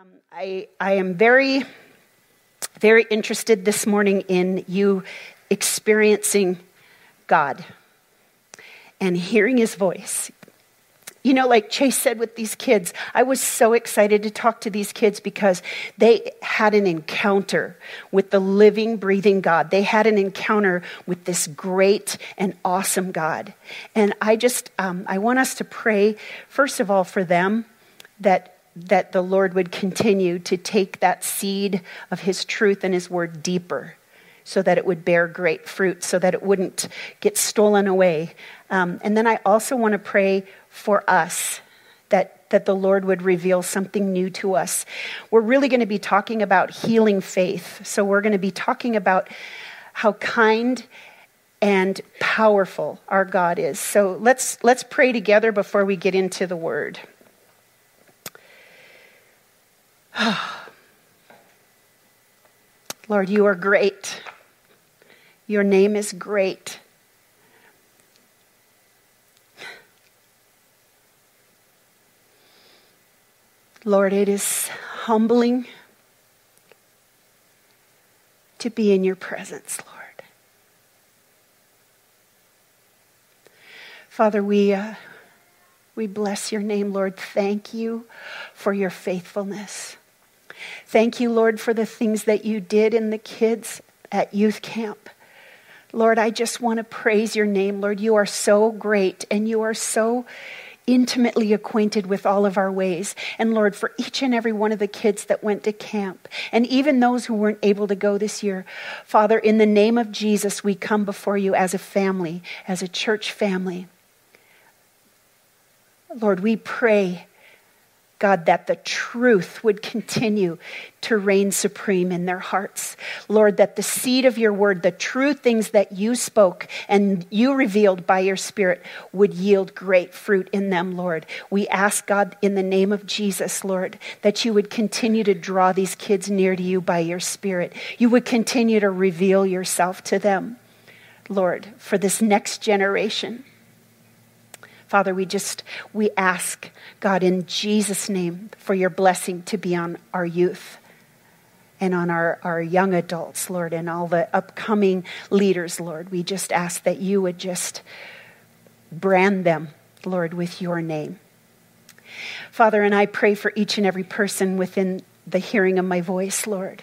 Um, I, I am very, very interested this morning in you experiencing God and hearing his voice. You know, like Chase said with these kids, I was so excited to talk to these kids because they had an encounter with the living, breathing God. They had an encounter with this great and awesome God. And I just, um, I want us to pray, first of all, for them that that the Lord would continue to take that seed of His truth and His word deeper so that it would bear great fruit, so that it wouldn't get stolen away. Um, and then I also want to pray for us that, that the Lord would reveal something new to us. We're really going to be talking about healing faith. So we're going to be talking about how kind and powerful our God is. So let's, let's pray together before we get into the word. Lord, you are great. Your name is great. Lord, it is humbling to be in your presence, Lord. Father, we, uh, we bless your name, Lord. Thank you for your faithfulness. Thank you, Lord, for the things that you did in the kids at youth camp. Lord, I just want to praise your name. Lord, you are so great and you are so intimately acquainted with all of our ways. And Lord, for each and every one of the kids that went to camp, and even those who weren't able to go this year, Father, in the name of Jesus, we come before you as a family, as a church family. Lord, we pray God, that the truth would continue to reign supreme in their hearts. Lord, that the seed of your word, the true things that you spoke and you revealed by your spirit would yield great fruit in them, Lord. We ask, God, in the name of Jesus, Lord, that you would continue to draw these kids near to you by your spirit. You would continue to reveal yourself to them, Lord, for this next generation. Father, we just, we ask, God, in Jesus' name, for your blessing to be on our youth and on our, our young adults, Lord, and all the upcoming leaders, Lord. We just ask that you would just brand them, Lord, with your name. Father, and I pray for each and every person within the hearing of my voice, Lord.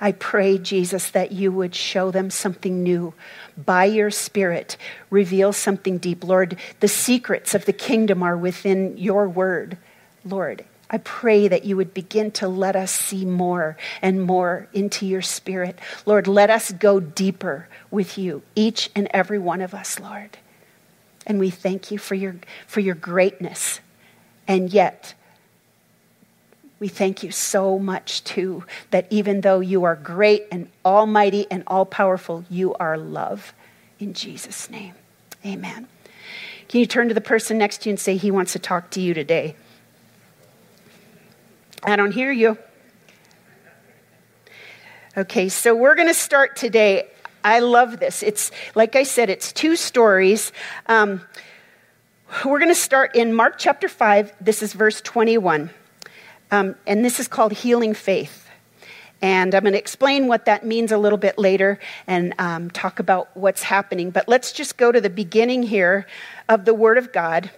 I pray, Jesus, that you would show them something new by your Spirit. Reveal something deep. Lord, the secrets of the kingdom are within your word, Lord. I pray that you would begin to let us see more and more into your spirit. Lord, let us go deeper with you, each and every one of us, Lord. And we thank you for your, for your greatness. And yet, we thank you so much, too, that even though you are great and almighty and all powerful, you are love. In Jesus' name, amen. Can you turn to the person next to you and say, He wants to talk to you today? I don't hear you. Okay, so we're going to start today. I love this. It's, like I said, it's two stories. Um, we're going to start in Mark chapter 5. This is verse 21. Um, and this is called healing faith. And I'm going to explain what that means a little bit later and um, talk about what's happening. But let's just go to the beginning here of the Word of God.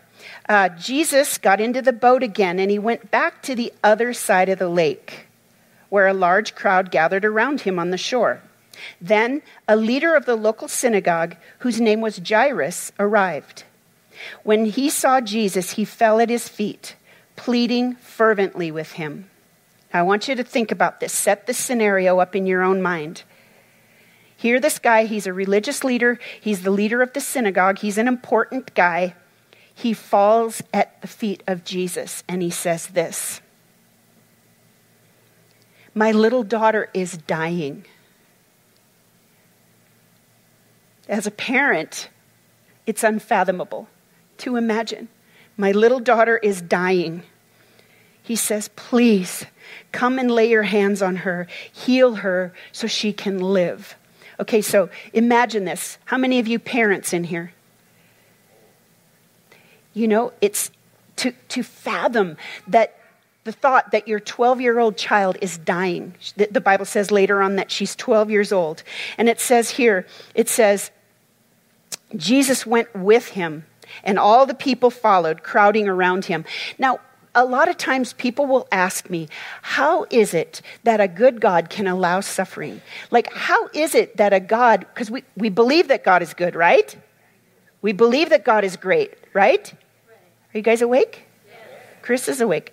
Uh, Jesus got into the boat again and he went back to the other side of the lake, where a large crowd gathered around him on the shore. Then a leader of the local synagogue, whose name was Jairus, arrived. When he saw Jesus, he fell at his feet pleading fervently with him. I want you to think about this. Set the scenario up in your own mind. Here, this guy, he's a religious leader, he's the leader of the synagogue, he's an important guy. He falls at the feet of Jesus and he says this My little daughter is dying. As a parent, it's unfathomable to imagine. My little daughter is dying. He says, Please come and lay your hands on her, heal her so she can live. Okay, so imagine this. How many of you parents in here? You know, it's to, to fathom that the thought that your 12 year old child is dying. The Bible says later on that she's 12 years old. And it says here, it says, Jesus went with him, and all the people followed, crowding around him. Now, a lot of times people will ask me, how is it that a good God can allow suffering? Like, how is it that a God, because we, we believe that God is good, right? We believe that God is great, right? Are you guys awake? Chris is awake.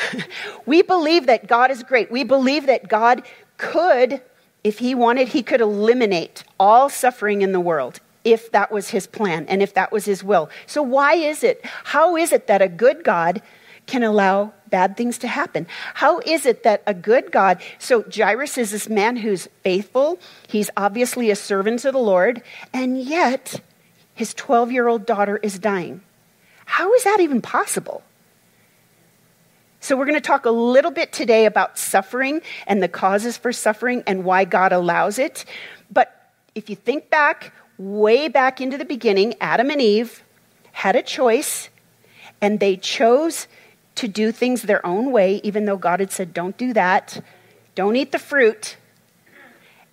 we believe that God is great. We believe that God could, if He wanted, He could eliminate all suffering in the world if that was His plan and if that was His will. So, why is it? How is it that a good God can allow bad things to happen? How is it that a good God, so Jairus is this man who's faithful, he's obviously a servant of the Lord, and yet his 12 year old daughter is dying. How is that even possible? So, we're going to talk a little bit today about suffering and the causes for suffering and why God allows it. But if you think back, way back into the beginning, Adam and Eve had a choice and they chose to do things their own way, even though God had said, don't do that, don't eat the fruit.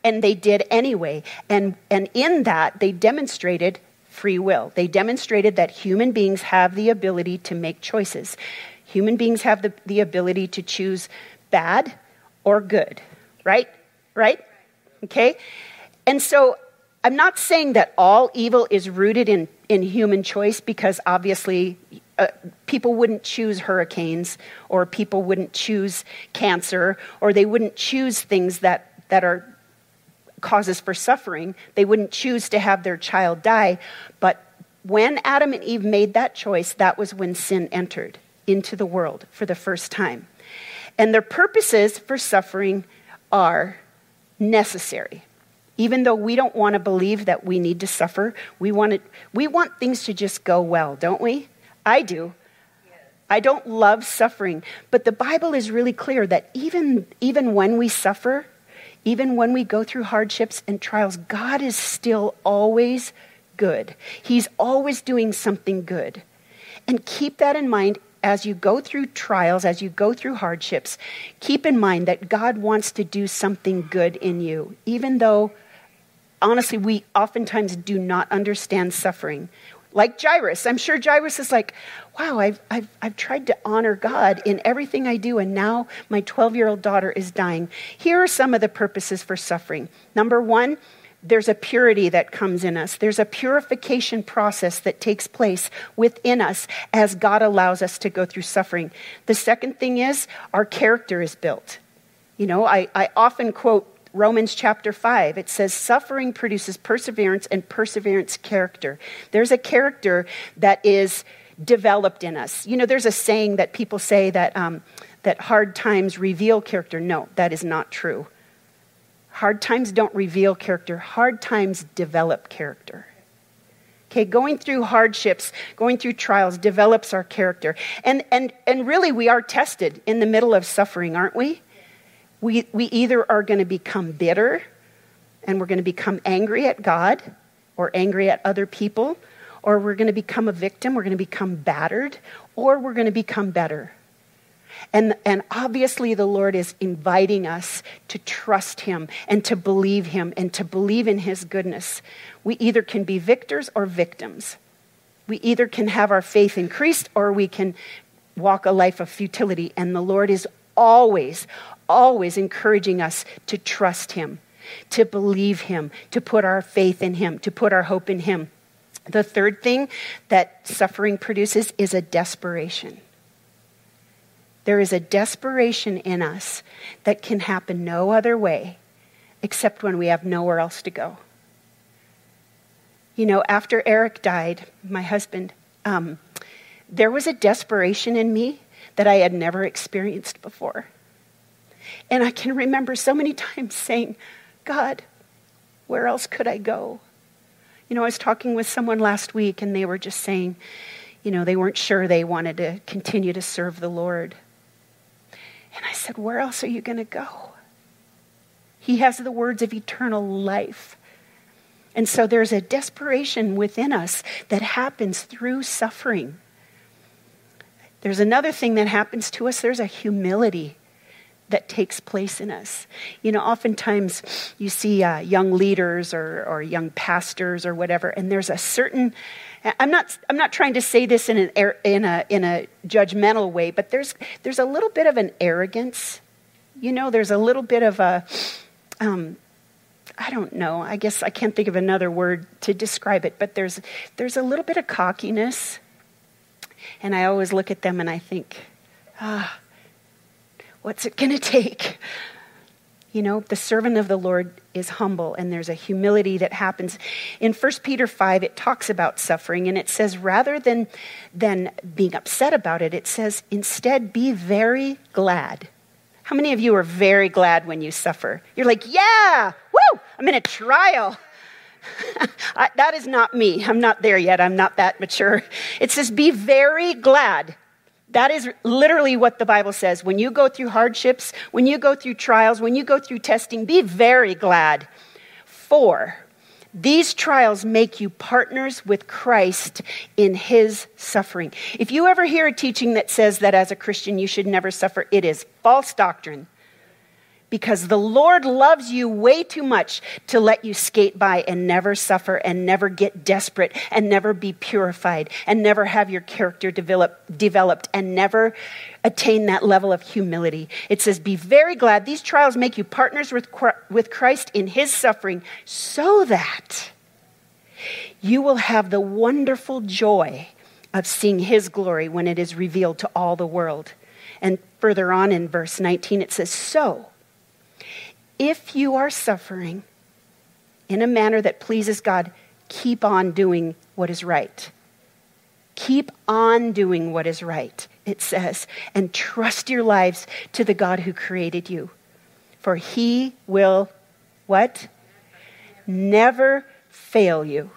And they did anyway. And, and in that, they demonstrated free will. They demonstrated that human beings have the ability to make choices. Human beings have the, the ability to choose bad or good, right? Right? Okay? And so I'm not saying that all evil is rooted in, in human choice because obviously uh, people wouldn't choose hurricanes or people wouldn't choose cancer or they wouldn't choose things that, that are causes for suffering. They wouldn't choose to have their child die. But when Adam and Eve made that choice, that was when sin entered into the world for the first time. And their purposes for suffering are necessary. Even though we don't want to believe that we need to suffer, we want, it, we want things to just go well, don't we? I do. I don't love suffering, but the Bible is really clear that even, even when we suffer, even when we go through hardships and trials, God is still always good. He's always doing something good. And keep that in mind as you go through trials, as you go through hardships, keep in mind that God wants to do something good in you, even though, honestly, we oftentimes do not understand suffering. Like Jairus, I'm sure Jairus is like, wow, I've, I've, I've tried to honor God in everything I do, and now my 12 year old daughter is dying. Here are some of the purposes for suffering. Number one, there's a purity that comes in us. There's a purification process that takes place within us as God allows us to go through suffering. The second thing is our character is built. You know, I, I often quote Romans chapter 5. It says, Suffering produces perseverance, and perseverance, character. There's a character that is developed in us. You know, there's a saying that people say that, um, that hard times reveal character. No, that is not true. Hard times don't reveal character, hard times develop character. Okay, going through hardships, going through trials develops our character. And, and, and really, we are tested in the middle of suffering, aren't we? We, we either are going to become bitter and we're going to become angry at God or angry at other people, or we're going to become a victim, we're going to become battered, or we're going to become better. And, and obviously, the Lord is inviting us to trust Him and to believe Him and to believe in His goodness. We either can be victors or victims. We either can have our faith increased or we can walk a life of futility. And the Lord is always, always encouraging us to trust Him, to believe Him, to put our faith in Him, to put our hope in Him. The third thing that suffering produces is a desperation. There is a desperation in us that can happen no other way except when we have nowhere else to go. You know, after Eric died, my husband, um, there was a desperation in me that I had never experienced before. And I can remember so many times saying, God, where else could I go? You know, I was talking with someone last week and they were just saying, you know, they weren't sure they wanted to continue to serve the Lord. And I said, Where else are you going to go? He has the words of eternal life. And so there's a desperation within us that happens through suffering. There's another thing that happens to us there's a humility that takes place in us. You know, oftentimes you see uh, young leaders or, or young pastors or whatever, and there's a certain I'm not, I'm not trying to say this in, an, in, a, in a judgmental way, but there's, there's a little bit of an arrogance. You know, there's a little bit of a, um, I don't know, I guess I can't think of another word to describe it, but there's, there's a little bit of cockiness. And I always look at them and I think, ah, what's it going to take? You know, the servant of the Lord is humble, and there's a humility that happens. In 1 Peter 5, it talks about suffering, and it says rather than, than being upset about it, it says instead be very glad. How many of you are very glad when you suffer? You're like, yeah, woo, I'm in a trial. I, that is not me. I'm not there yet. I'm not that mature. It says, be very glad. That is literally what the Bible says. When you go through hardships, when you go through trials, when you go through testing, be very glad. For these trials make you partners with Christ in his suffering. If you ever hear a teaching that says that as a Christian you should never suffer, it is false doctrine because the Lord loves you way too much to let you skate by and never suffer and never get desperate and never be purified and never have your character develop, developed and never attain that level of humility. It says, Be very glad. These trials make you partners with, with Christ in his suffering so that you will have the wonderful joy of seeing his glory when it is revealed to all the world. And further on in verse 19, it says, So, if you are suffering in a manner that pleases God, keep on doing what is right. Keep on doing what is right, it says, and trust your lives to the God who created you. For he will, what? Never fail you.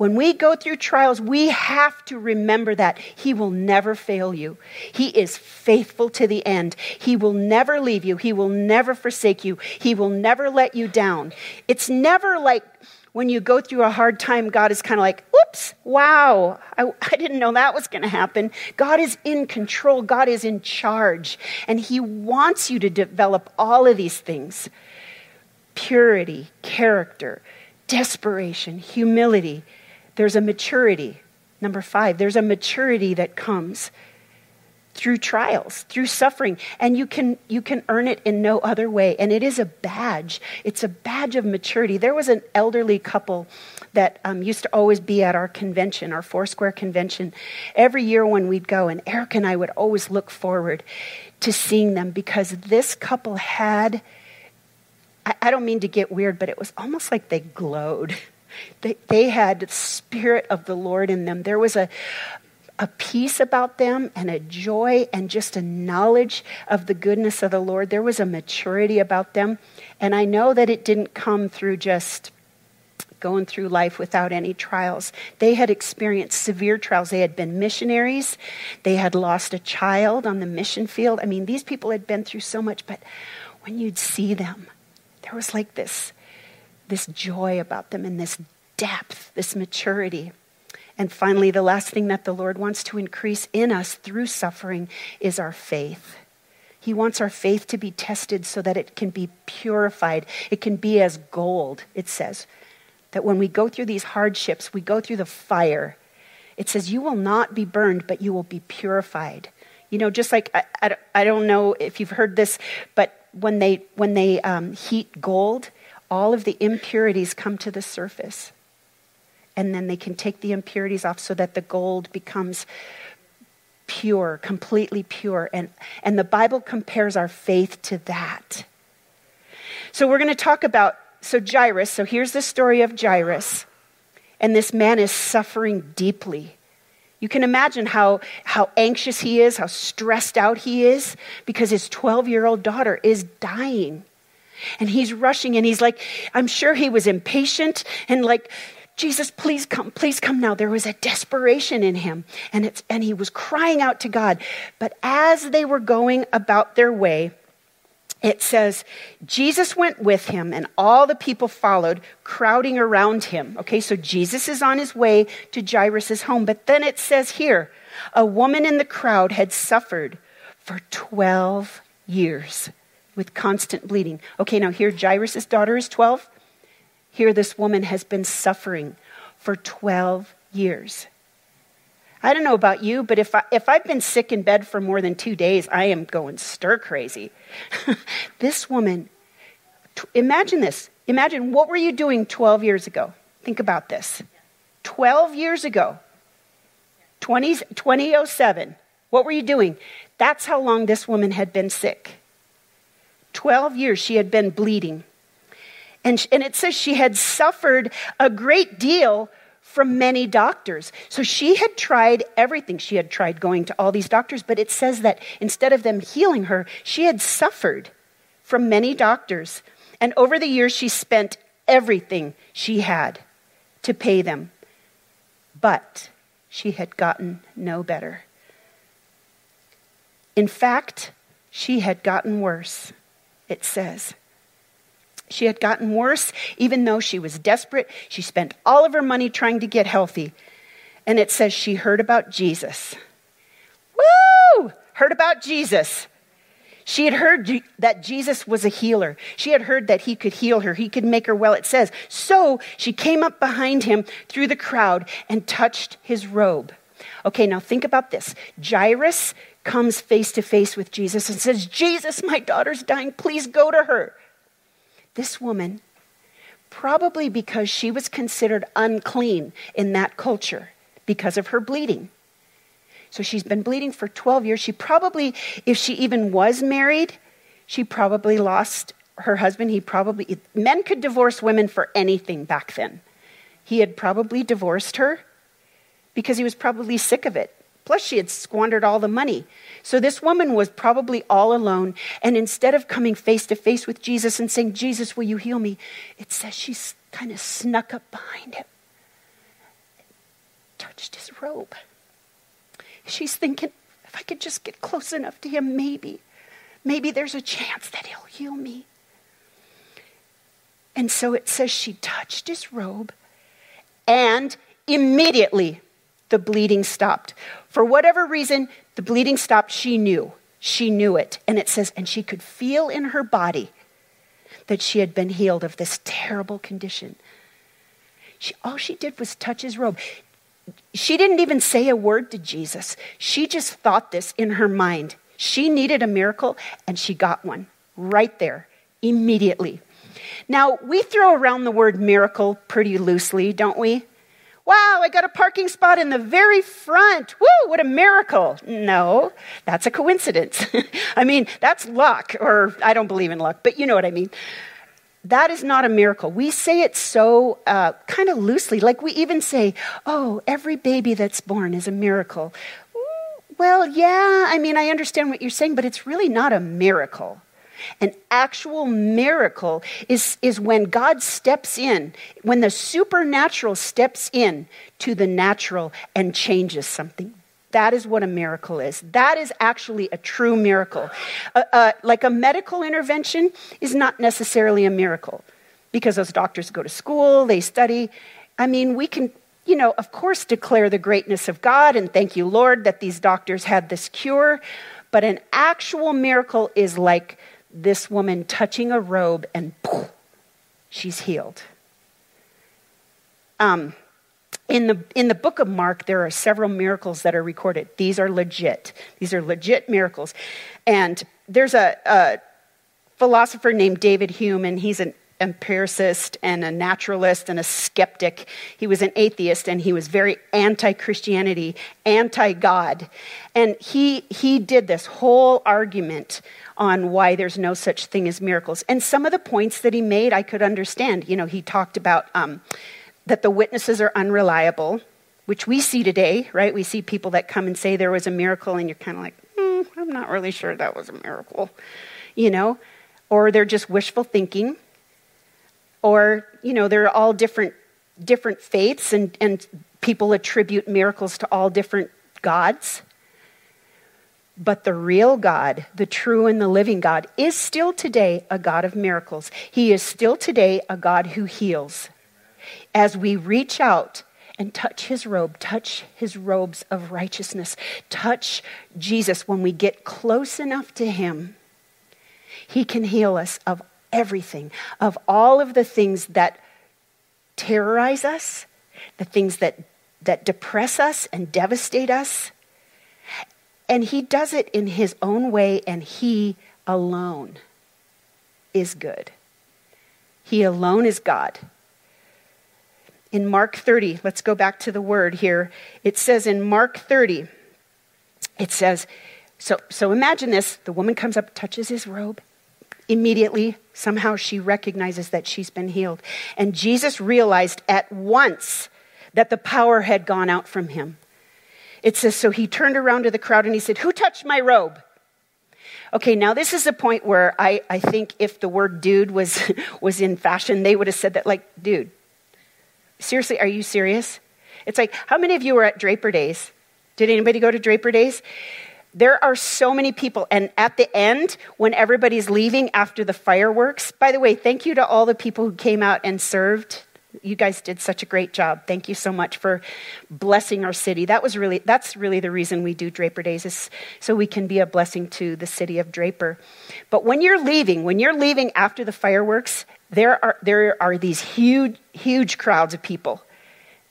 When we go through trials, we have to remember that He will never fail you. He is faithful to the end. He will never leave you. He will never forsake you. He will never let you down. It's never like when you go through a hard time, God is kind of like, oops, wow, I, I didn't know that was going to happen. God is in control, God is in charge, and He wants you to develop all of these things purity, character, desperation, humility there's a maturity. Number five, there's a maturity that comes through trials, through suffering, and you can you can earn it in no other way. And it is a badge. It's a badge of maturity. There was an elderly couple that um, used to always be at our convention, our Foursquare convention, every year when we'd go. And Eric and I would always look forward to seeing them because this couple had. I, I don't mean to get weird, but it was almost like they glowed. They, they had the Spirit of the Lord in them. There was a, a peace about them and a joy and just a knowledge of the goodness of the Lord. There was a maturity about them. And I know that it didn't come through just going through life without any trials. They had experienced severe trials. They had been missionaries, they had lost a child on the mission field. I mean, these people had been through so much, but when you'd see them, there was like this this joy about them and this depth, this maturity. And finally, the last thing that the Lord wants to increase in us through suffering is our faith. He wants our faith to be tested so that it can be purified. It can be as gold, it says. That when we go through these hardships, we go through the fire. It says, You will not be burned, but you will be purified. You know, just like, I, I, I don't know if you've heard this, but when they, when they um, heat gold, all of the impurities come to the surface. And then they can take the impurities off so that the gold becomes pure, completely pure. And, and the Bible compares our faith to that. So we're going to talk about, so Jairus, so here's the story of Jairus. And this man is suffering deeply. You can imagine how, how anxious he is, how stressed out he is, because his 12 year old daughter is dying. And he's rushing and he's like, I'm sure he was impatient and like, Jesus, please come, please come now. There was a desperation in him, and, it's, and he was crying out to God. But as they were going about their way, it says, Jesus went with him, and all the people followed, crowding around him. Okay, so Jesus is on his way to Jairus' home. But then it says here, A woman in the crowd had suffered for 12 years with constant bleeding. Okay, now here Jairus' daughter is 12. Here this woman has been suffering for 12 years. I don't know about you, but if, I, if I've been sick in bed for more than two days, I am going stir crazy. this woman, imagine this. Imagine what were you doing 12 years ago? Think about this. 12 years ago, 20, 2007, what were you doing? That's how long this woman had been sick. 12 years she had been bleeding. And, and it says she had suffered a great deal from many doctors. So she had tried everything. She had tried going to all these doctors, but it says that instead of them healing her, she had suffered from many doctors. And over the years, she spent everything she had to pay them. But she had gotten no better. In fact, she had gotten worse, it says. She had gotten worse, even though she was desperate. She spent all of her money trying to get healthy. And it says she heard about Jesus. Woo! Heard about Jesus. She had heard that Jesus was a healer. She had heard that he could heal her, he could make her well, it says. So she came up behind him through the crowd and touched his robe. Okay, now think about this. Jairus comes face to face with Jesus and says, Jesus, my daughter's dying. Please go to her. This woman, probably because she was considered unclean in that culture because of her bleeding. So she's been bleeding for 12 years. She probably, if she even was married, she probably lost her husband. He probably, men could divorce women for anything back then. He had probably divorced her because he was probably sick of it. Plus, she had squandered all the money. So, this woman was probably all alone. And instead of coming face to face with Jesus and saying, Jesus, will you heal me? It says she kind of snuck up behind him, touched his robe. She's thinking, if I could just get close enough to him, maybe, maybe there's a chance that he'll heal me. And so it says she touched his robe, and immediately the bleeding stopped. For whatever reason, the bleeding stopped. She knew. She knew it. And it says, and she could feel in her body that she had been healed of this terrible condition. She, all she did was touch his robe. She didn't even say a word to Jesus. She just thought this in her mind. She needed a miracle, and she got one right there, immediately. Now, we throw around the word miracle pretty loosely, don't we? Wow, I got a parking spot in the very front. Woo, what a miracle. No, that's a coincidence. I mean, that's luck, or I don't believe in luck, but you know what I mean. That is not a miracle. We say it so uh, kind of loosely, like we even say, oh, every baby that's born is a miracle. Well, yeah, I mean, I understand what you're saying, but it's really not a miracle. An actual miracle is, is when God steps in, when the supernatural steps in to the natural and changes something. That is what a miracle is. That is actually a true miracle. Uh, uh, like a medical intervention is not necessarily a miracle because those doctors go to school, they study. I mean, we can, you know, of course, declare the greatness of God and thank you, Lord, that these doctors had this cure. But an actual miracle is like this woman touching a robe and poof, she's healed. Um, in the, in the book of Mark, there are several miracles that are recorded. These are legit. These are legit miracles. And there's a, a philosopher named David Hume, and he's an empiricist and a naturalist and a skeptic. He was an atheist and he was very anti Christianity, anti God. And he, he did this whole argument on why there's no such thing as miracles. And some of the points that he made, I could understand. You know, he talked about um, that the witnesses are unreliable, which we see today, right? We see people that come and say there was a miracle, and you're kind of like, mm, I'm not really sure that was a miracle, you know? Or they're just wishful thinking. Or, you know, they're all different different faiths and, and people attribute miracles to all different gods. But the real God, the true and the living God, is still today a God of miracles. He is still today a God who heals. As we reach out and touch his robe, touch his robes of righteousness, touch Jesus. When we get close enough to him, he can heal us of everything, of all of the things that terrorize us, the things that, that depress us and devastate us. And he does it in his own way, and he alone is good. He alone is God. In Mark 30, let's go back to the word here. It says in Mark 30, it says, so, so imagine this the woman comes up, touches his robe. Immediately, somehow she recognizes that she's been healed. And Jesus realized at once that the power had gone out from him. It says, so he turned around to the crowd and he said, Who touched my robe? Okay, now this is a point where I, I think if the word dude was, was in fashion, they would have said that, like, dude, seriously, are you serious? It's like, how many of you were at Draper Days? Did anybody go to Draper Days? There are so many people. And at the end, when everybody's leaving after the fireworks, by the way, thank you to all the people who came out and served you guys did such a great job. Thank you so much for blessing our city. That was really that's really the reason we do Draper Days is so we can be a blessing to the city of Draper. But when you're leaving, when you're leaving after the fireworks, there are there are these huge huge crowds of people.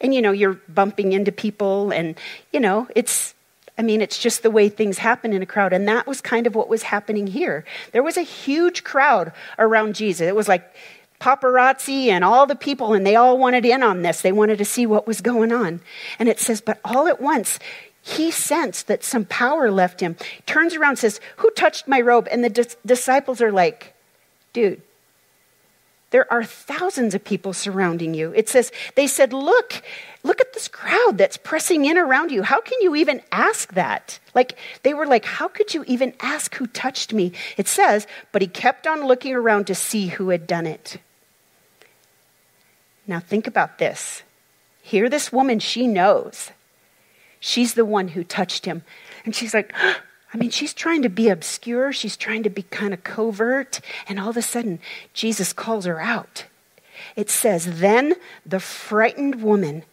And you know, you're bumping into people and you know, it's I mean, it's just the way things happen in a crowd. And that was kind of what was happening here. There was a huge crowd around Jesus. It was like paparazzi and all the people, and they all wanted in on this. They wanted to see what was going on. And it says, but all at once, he sensed that some power left him. Turns around says, Who touched my robe? And the dis- disciples are like, Dude, there are thousands of people surrounding you. It says, They said, Look, look at this crowd that's pressing in around you. How can you even ask that? Like, they were like, How could you even ask who touched me? It says, But he kept on looking around to see who had done it. Now, think about this. Here, this woman, she knows. She's the one who touched him. And she's like, I mean, she's trying to be obscure. She's trying to be kind of covert. And all of a sudden, Jesus calls her out. It says, Then the frightened woman,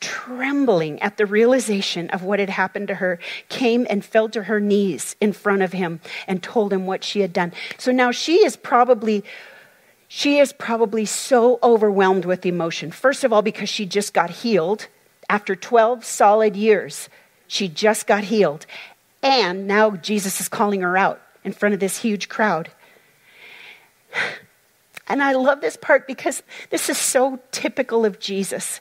trembling at the realization of what had happened to her, came and fell to her knees in front of him and told him what she had done. So now she is probably she is probably so overwhelmed with emotion. First of all, because she just got healed after 12 solid years. She just got healed. And now Jesus is calling her out in front of this huge crowd. And I love this part because this is so typical of Jesus.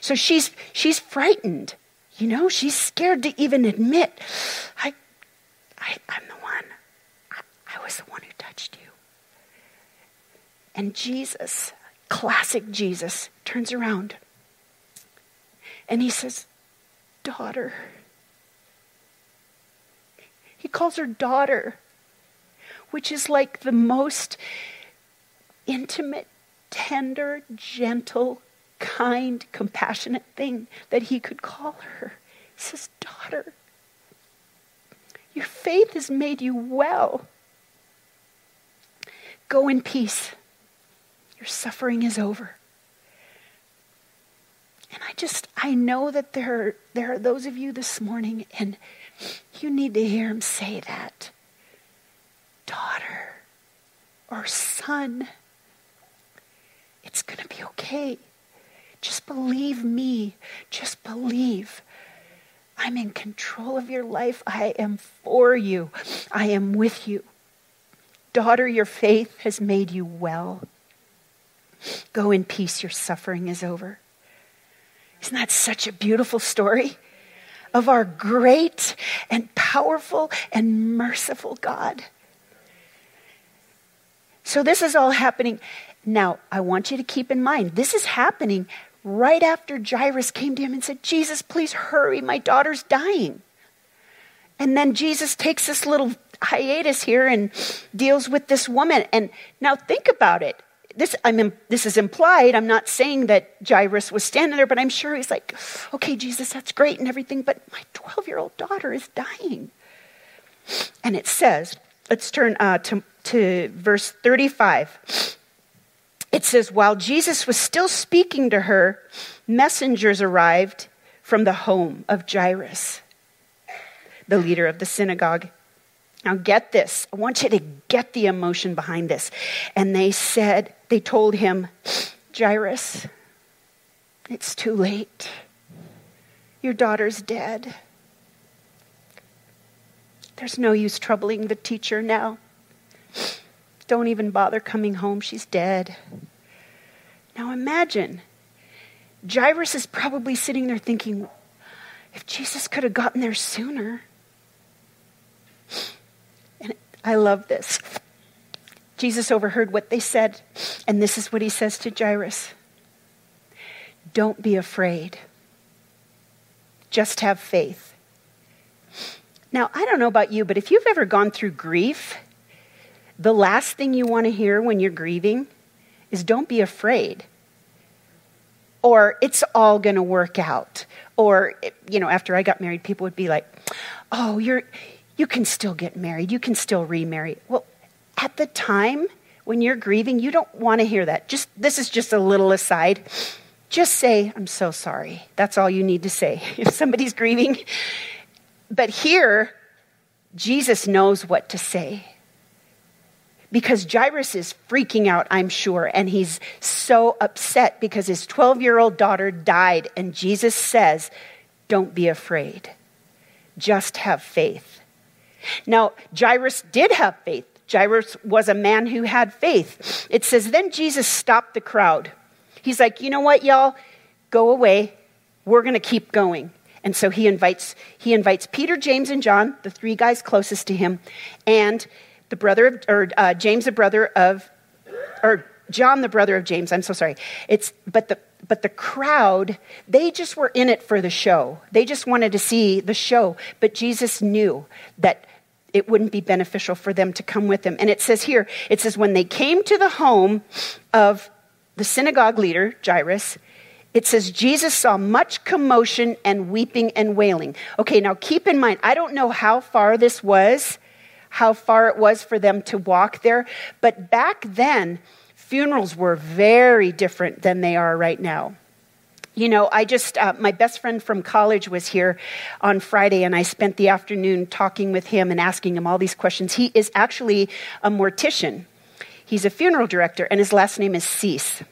So she's she's frightened. You know, she's scared to even admit, I, I I'm the one. I, I was the one who touched you. And Jesus, classic Jesus, turns around and he says, Daughter. He calls her daughter, which is like the most intimate, tender, gentle, kind, compassionate thing that he could call her. He says, Daughter, your faith has made you well. Go in peace. Your suffering is over. And I just, I know that there are, there are those of you this morning, and you need to hear him say that. Daughter or son, it's going to be okay. Just believe me. Just believe. I'm in control of your life. I am for you. I am with you. Daughter, your faith has made you well. Go in peace, your suffering is over. Isn't that such a beautiful story of our great and powerful and merciful God? So, this is all happening. Now, I want you to keep in mind, this is happening right after Jairus came to him and said, Jesus, please hurry, my daughter's dying. And then Jesus takes this little hiatus here and deals with this woman. And now think about it this, I mean, this is implied. I'm not saying that Jairus was standing there, but I'm sure he's like, okay, Jesus, that's great and everything, but my 12 year old daughter is dying. And it says, let's turn uh, to, to verse 35. It it says, while Jesus was still speaking to her, messengers arrived from the home of Jairus, the leader of the synagogue. Now, get this. I want you to get the emotion behind this. And they said, they told him, Jairus, it's too late. Your daughter's dead. There's no use troubling the teacher now. Don't even bother coming home. She's dead. Now imagine, Jairus is probably sitting there thinking, if Jesus could have gotten there sooner. I love this. Jesus overheard what they said, and this is what he says to Jairus Don't be afraid, just have faith. Now, I don't know about you, but if you've ever gone through grief, the last thing you want to hear when you're grieving is don't be afraid. Or it's all going to work out. Or, you know, after I got married, people would be like, oh, you're, you can still get married. You can still remarry. Well, at the time when you're grieving, you don't want to hear that. Just, this is just a little aside. Just say, I'm so sorry. That's all you need to say. If somebody's grieving. But here, Jesus knows what to say because Jairus is freaking out, I'm sure, and he's so upset because his 12 year old daughter died. And Jesus says, Don't be afraid, just have faith. Now, Jairus did have faith. Jairus was a man who had faith. It says, Then Jesus stopped the crowd. He's like, You know what, y'all? Go away. We're going to keep going. And so he invites, he invites Peter, James, and John, the three guys closest to him, and the brother of, or uh, James, the brother of, or John, the brother of James. I'm so sorry. It's, but the, but the crowd, they just were in it for the show. They just wanted to see the show. But Jesus knew that it wouldn't be beneficial for them to come with them. And it says here, it says, when they came to the home of the synagogue leader, Jairus, it says Jesus saw much commotion and weeping and wailing. Okay, now keep in mind, I don't know how far this was how far it was for them to walk there. But back then, funerals were very different than they are right now. You know, I just, uh, my best friend from college was here on Friday, and I spent the afternoon talking with him and asking him all these questions. He is actually a mortician, he's a funeral director, and his last name is Cease.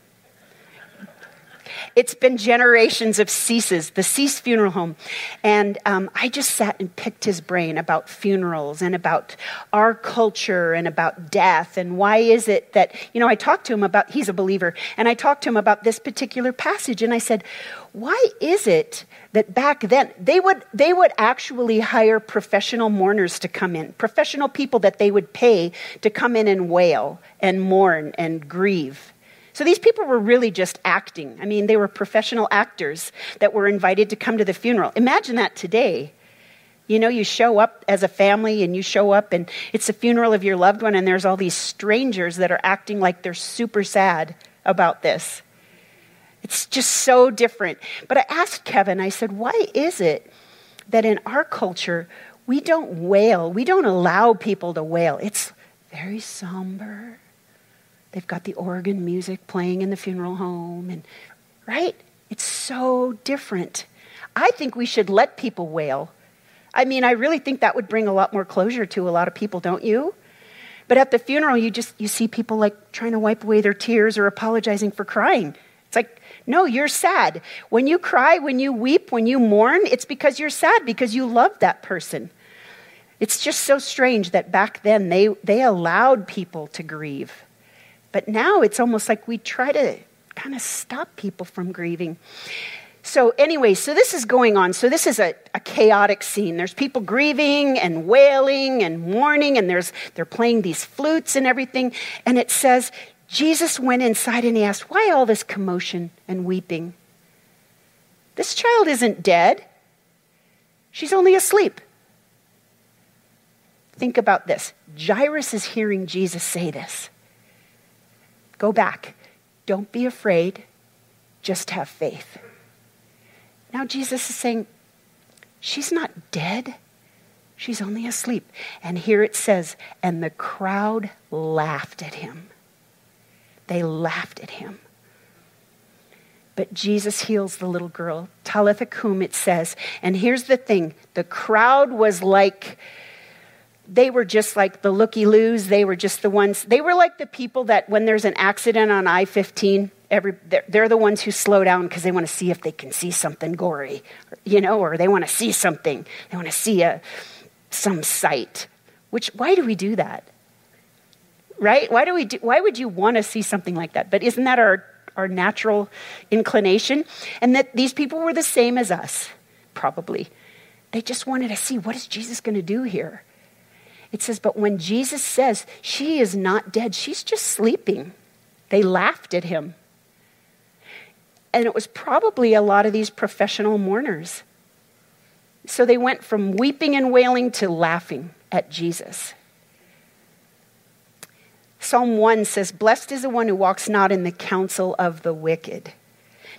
It's been generations of Ceases, the Cease Funeral Home. And um, I just sat and picked his brain about funerals and about our culture and about death and why is it that, you know, I talked to him about, he's a believer, and I talked to him about this particular passage and I said, why is it that back then they would they would actually hire professional mourners to come in professional people that they would pay to come in and wail and mourn and grieve so these people were really just acting. I mean, they were professional actors that were invited to come to the funeral. Imagine that today. You know, you show up as a family and you show up and it's the funeral of your loved one, and there's all these strangers that are acting like they're super sad about this. It's just so different. But I asked Kevin, I said, why is it that in our culture we don't wail? We don't allow people to wail. It's very somber. They've got the organ music playing in the funeral home, and right? It's so different. I think we should let people wail. I mean, I really think that would bring a lot more closure to a lot of people, don't you? But at the funeral, you just you see people like trying to wipe away their tears or apologizing for crying. It's like, no, you're sad. When you cry, when you weep, when you mourn, it's because you're sad because you love that person. It's just so strange that back then they, they allowed people to grieve. But now it's almost like we try to kind of stop people from grieving. So, anyway, so this is going on. So, this is a, a, chaotic scene. There's people grieving and wailing and mourning, and there's, they're playing these flutes and everything. And it says, Jesus went inside and he asked, Why all this commotion and weeping? This child isn't dead, she's only asleep. Think about this. Jairus is hearing Jesus say this. Go back. Don't be afraid. Just have faith. Now, Jesus is saying, She's not dead. She's only asleep. And here it says, and the crowd laughed at him. They laughed at him. But Jesus heals the little girl. Talitha cum, it says. And here's the thing the crowd was like, they were just like the looky loos. They were just the ones, they were like the people that when there's an accident on I 15, every, they're, the ones who slow down because they want to see if they can see something gory, you know, or they want to see something. They want to see a, some sight. Which, why do we do that? Right? Why, do we do, why would you want to see something like that? But isn't that our, our natural inclination? And that these people were the same as us, probably. They just wanted to see what is Jesus going to do here? It says, but when Jesus says, she is not dead, she's just sleeping, they laughed at him. And it was probably a lot of these professional mourners. So they went from weeping and wailing to laughing at Jesus. Psalm 1 says, Blessed is the one who walks not in the counsel of the wicked,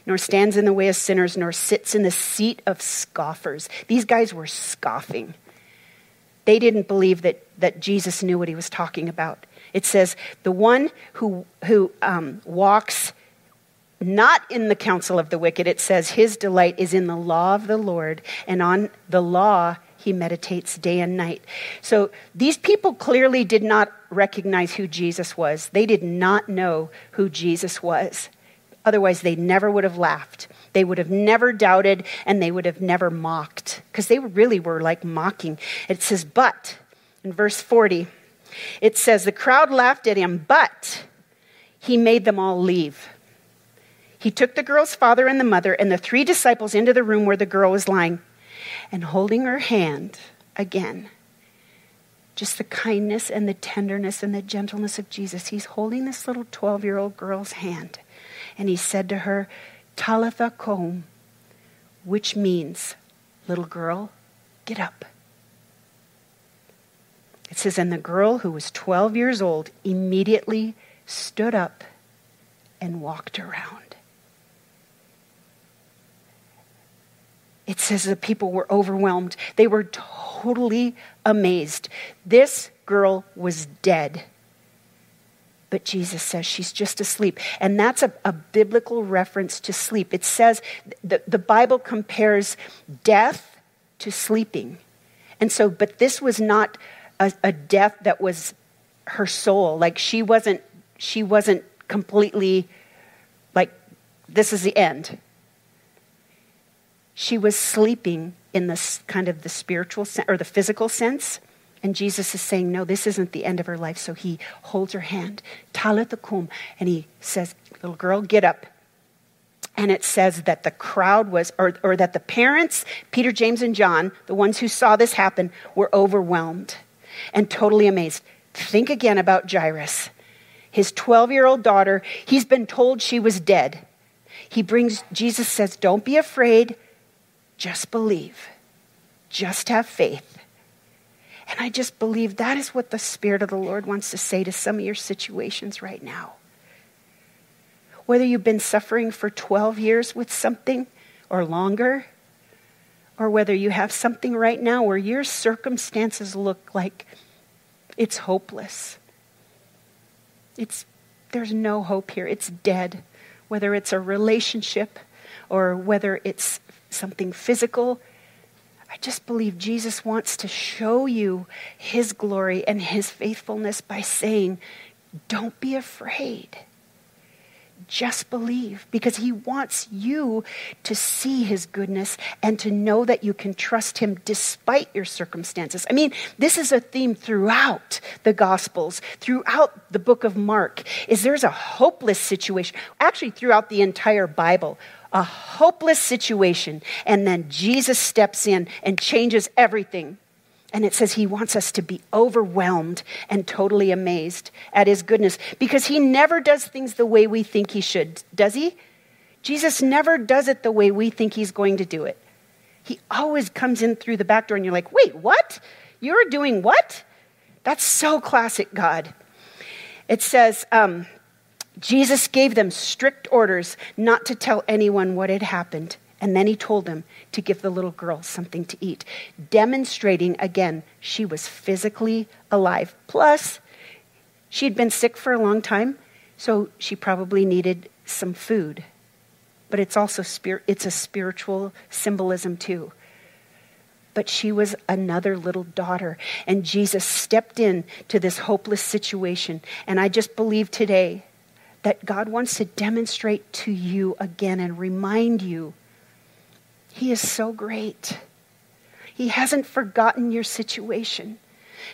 nor stands in the way of sinners, nor sits in the seat of scoffers. These guys were scoffing. They didn't believe that, that Jesus knew what he was talking about. It says, The one who, who um, walks not in the counsel of the wicked, it says, His delight is in the law of the Lord, and on the law he meditates day and night. So these people clearly did not recognize who Jesus was. They did not know who Jesus was. Otherwise, they never would have laughed. They would have never doubted and they would have never mocked because they really were like mocking. It says, but in verse 40, it says, the crowd laughed at him, but he made them all leave. He took the girl's father and the mother and the three disciples into the room where the girl was lying. And holding her hand again, just the kindness and the tenderness and the gentleness of Jesus, he's holding this little 12 year old girl's hand. And he said to her, Talitha koum, which means, little girl, get up. It says, and the girl who was 12 years old immediately stood up and walked around. it says the people were overwhelmed. They were totally amazed. This girl was dead. But Jesus says she's just asleep. And that's a, a biblical reference to sleep. It says the, the Bible compares death to sleeping. And so, but this was not a, a death that was her soul. Like she wasn't, she wasn't completely like, this is the end she was sleeping in this kind of the spiritual or the physical sense. And Jesus is saying, no, this isn't the end of her life. So he holds her hand, Talitha and he says, little girl, get up. And it says that the crowd was, or, or that the parents, Peter, James, and John, the ones who saw this happen, were overwhelmed and totally amazed. Think again about Jairus. His 12 year old daughter, he's been told she was dead. He brings, Jesus says, Don't be afraid. Just believe. Just have faith. And I just believe that is what the Spirit of the Lord wants to say to some of your situations right now. Whether you've been suffering for 12 years with something or longer, or whether you have something right now where your circumstances look like it's hopeless. It's, there's no hope here. It's dead. Whether it's a relationship or whether it's something physical. I just believe Jesus wants to show you his glory and his faithfulness by saying, Don't be afraid. Just believe because he wants you to see his goodness and to know that you can trust him despite your circumstances. I mean, this is a theme throughout the gospels, throughout the book of Mark. Is there's a hopeless situation, actually throughout the entire Bible a hopeless situation, and then Jesus steps in and changes everything. And it says he wants us to be overwhelmed and totally amazed at his goodness because he never does things the way we think he should, does he? Jesus never does it the way we think he's going to do it. He always comes in through the back door, and you're like, wait, what? You're doing what? That's so classic God. It says, um, Jesus gave them strict orders not to tell anyone what had happened. And then he told them to give the little girl something to eat, demonstrating again she was physically alive. Plus, she had been sick for a long time, So she probably needed some food. But it's also spir- it's a spiritual symbolism too. But she was another little daughter and Jesus stepped in to this hopeless situation and I just believe today that God wants to demonstrate to you again and remind you he is so great. He hasn't forgotten your situation.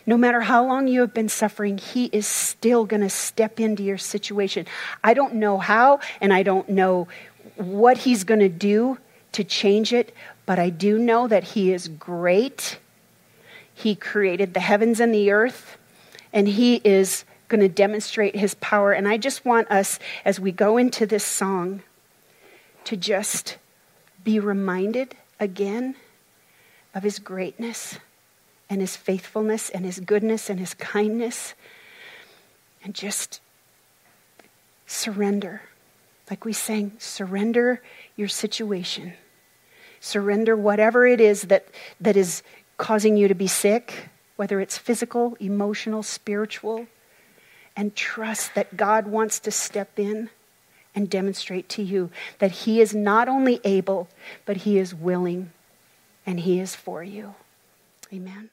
No matter how long you have been suffering, He is still going to step into your situation. I don't know how, and I don't know what He's going to do to change it, but I do know that He is great. He created the heavens and the earth, and He is going to demonstrate His power. And I just want us, as we go into this song, to just be reminded again of His greatness and his faithfulness and his goodness and his kindness. And just surrender. Like we sang, surrender your situation. Surrender whatever it is that, that is causing you to be sick, whether it's physical, emotional, spiritual, and trust that God wants to step in and demonstrate to you that He is not only able, but He is willing and He is for you. Amen.